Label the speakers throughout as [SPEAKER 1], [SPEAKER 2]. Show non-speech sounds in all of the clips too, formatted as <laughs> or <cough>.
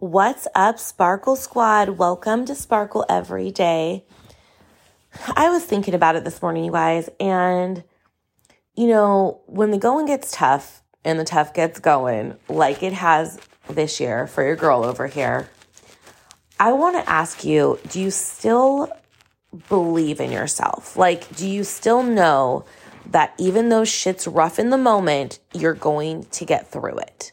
[SPEAKER 1] What's up, Sparkle Squad? Welcome to Sparkle Every Day. I was thinking about it this morning, you guys, and you know, when the going gets tough and the tough gets going, like it has this year for your girl over here, I want to ask you do you still believe in yourself? Like, do you still know that even though shit's rough in the moment, you're going to get through it?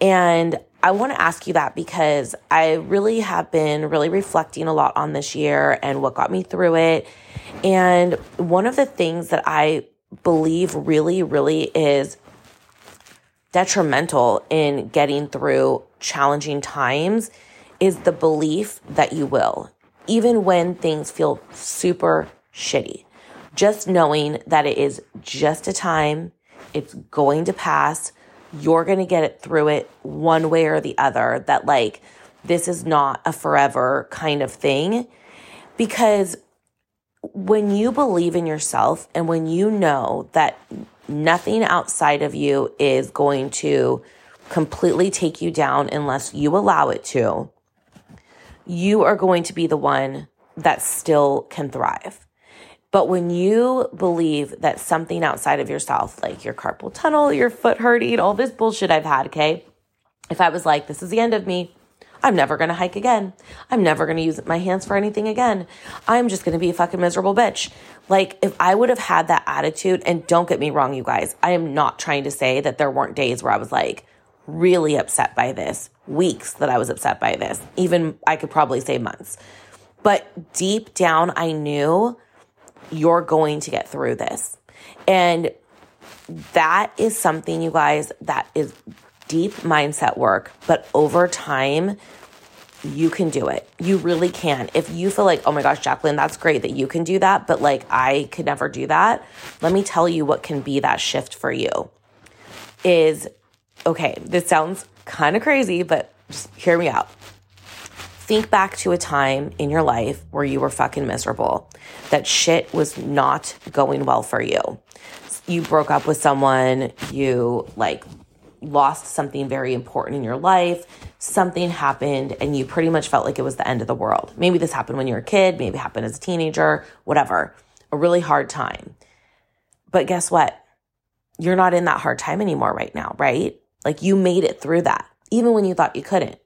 [SPEAKER 1] And I want to ask you that because I really have been really reflecting a lot on this year and what got me through it. And one of the things that I believe really, really is detrimental in getting through challenging times is the belief that you will, even when things feel super shitty. Just knowing that it is just a time, it's going to pass you're going to get it through it one way or the other, that like this is not a forever kind of thing. Because when you believe in yourself and when you know that nothing outside of you is going to completely take you down unless you allow it to, you are going to be the one that still can thrive. But when you believe that something outside of yourself, like your carpal tunnel, your foot hurting, all this bullshit I've had, okay? If I was like, this is the end of me, I'm never gonna hike again. I'm never gonna use my hands for anything again. I'm just gonna be a fucking miserable bitch. Like, if I would have had that attitude, and don't get me wrong, you guys, I am not trying to say that there weren't days where I was like really upset by this, weeks that I was upset by this, even I could probably say months. But deep down, I knew you're going to get through this. And that is something, you guys, that is deep mindset work. But over time, you can do it. You really can. If you feel like, oh my gosh, Jacqueline, that's great that you can do that, but like I could never do that. Let me tell you what can be that shift for you. Is okay, this sounds kind of crazy, but just hear me out. Think back to a time in your life where you were fucking miserable, that shit was not going well for you. You broke up with someone, you like lost something very important in your life, something happened, and you pretty much felt like it was the end of the world. Maybe this happened when you were a kid, maybe happened as a teenager, whatever. A really hard time. But guess what? You're not in that hard time anymore right now, right? Like you made it through that, even when you thought you couldn't.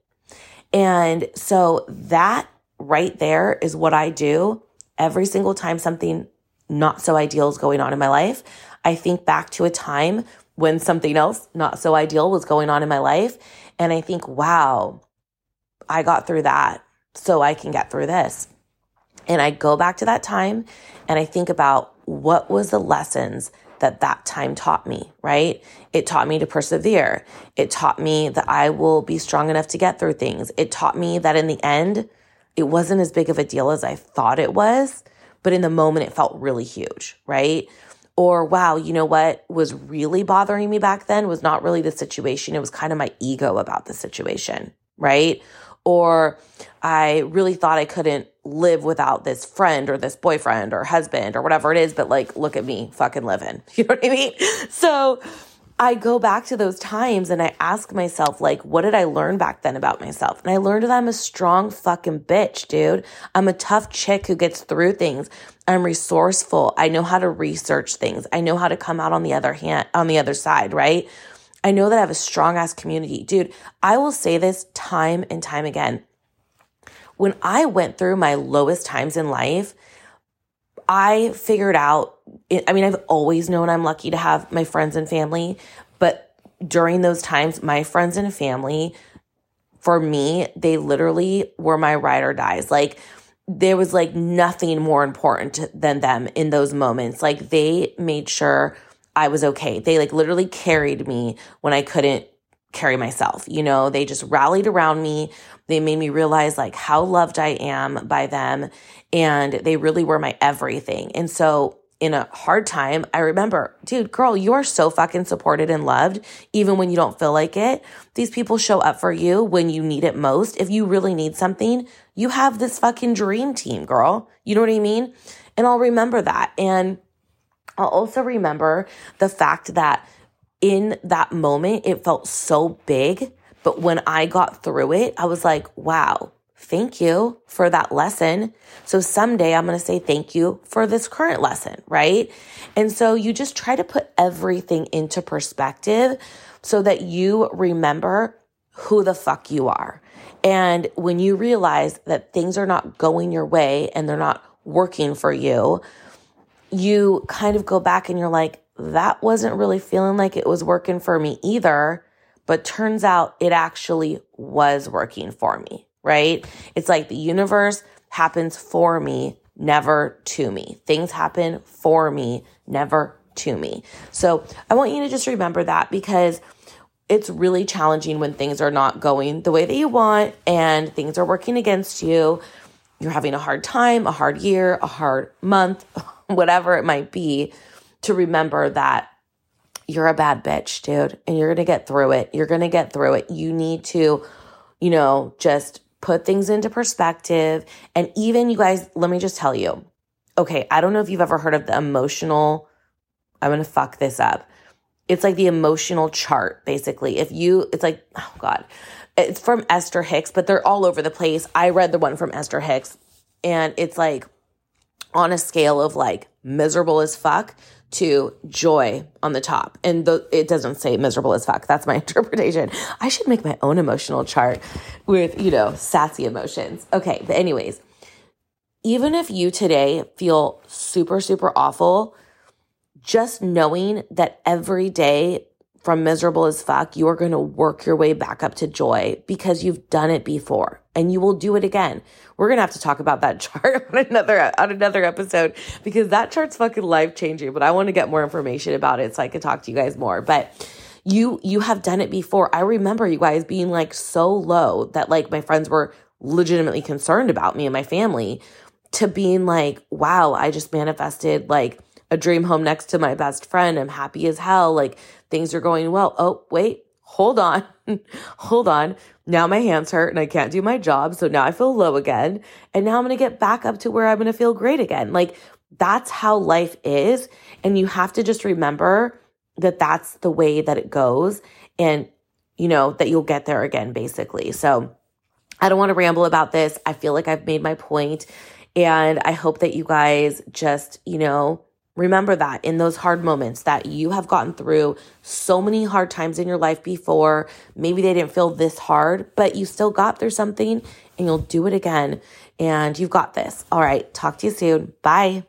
[SPEAKER 1] And so that right there is what I do every single time something not so ideal is going on in my life. I think back to a time when something else not so ideal was going on in my life. And I think, wow, I got through that so I can get through this. And I go back to that time and I think about what was the lessons that that time taught me, right? It taught me to persevere. It taught me that I will be strong enough to get through things. It taught me that in the end, it wasn't as big of a deal as I thought it was, but in the moment, it felt really huge, right? Or, wow, you know what was really bothering me back then was not really the situation. It was kind of my ego about the situation, right? Or I really thought I couldn't live without this friend or this boyfriend or husband or whatever it is, but like, look at me fucking living. <laughs> You know what I mean? So I go back to those times and I ask myself, like, what did I learn back then about myself? And I learned that I'm a strong fucking bitch, dude. I'm a tough chick who gets through things. I'm resourceful. I know how to research things. I know how to come out on the other hand, on the other side, right? I know that I have a strong ass community. Dude, I will say this time and time again. When I went through my lowest times in life, I figured out, I mean, I've always known I'm lucky to have my friends and family, but during those times, my friends and family, for me, they literally were my ride or dies. Like, there was like nothing more important than them in those moments. Like, they made sure I was okay. They like literally carried me when I couldn't carry myself. You know, they just rallied around me. They made me realize like how loved I am by them. And they really were my everything. And so in a hard time, I remember, dude, girl, you are so fucking supported and loved, even when you don't feel like it. These people show up for you when you need it most. If you really need something, you have this fucking dream team, girl. You know what I mean? And I'll remember that. And I'll also remember the fact that in that moment, it felt so big But when I got through it, I was like, wow, thank you for that lesson. So someday I'm going to say thank you for this current lesson, right? And so you just try to put everything into perspective so that you remember who the fuck you are. And when you realize that things are not going your way and they're not working for you, you kind of go back and you're like, that wasn't really feeling like it was working for me either. But turns out it actually was working for me, right? It's like the universe happens for me, never to me. Things happen for me, never to me. So I want you to just remember that because it's really challenging when things are not going the way that you want and things are working against you. You're having a hard time, a hard year, a hard month, <laughs> <laughs> whatever it might be, to remember that you're a bad bitch, dude, and you're going to get through it. You're going to get through it. You need to, you know, just put things into perspective. And even you guys, let me just tell you. Okay, I don't know if you've ever heard of the emotional, I'm going to fuck this up it's like the emotional chart, basically. If you, it's like, oh God, it's from Esther Hicks, but they're all over the place. I read the one from Esther Hicks, and it's like on a scale of like miserable as fuck to joy on the top. And the, it doesn't say miserable as fuck. That's my <laughs> interpretation. I should make my own emotional chart with, you know, sassy emotions. Okay. But, anyways, even if you today feel super, super awful, just knowing that every day from miserable as fuck, you are going to work your way back up to joy because you've done it before and you will do it again. We're going to have to talk about that <laughs> chart on another, on another episode because that chart's fucking life changing, but I want to get more information about it so I can talk to you guys more. But you, you have done it before. I remember you guys being like so low that like my friends were legitimately concerned about me and my family to being like, wow, I just manifested like a dream home next to my best friend. I'm happy as hell. Like things are going well. Oh, wait, hold on. <laughs> hold on. Now my hands hurt and I can't do my job. So now I feel low again. And now I'm going to get back up to where I'm going to feel great again. Like that's how life is. And you have to just remember that that's the way that it goes. And, you know, that you'll get there again, basically. So I don't want to ramble about this. I feel like I've made my point and I hope that you guys just, you know, Remember that in those hard moments that you have gotten through so many hard times in your life before. Maybe they didn't feel this hard, but you still got through something and you'll do it again. And you've got this. All right. Talk to you soon. Bye.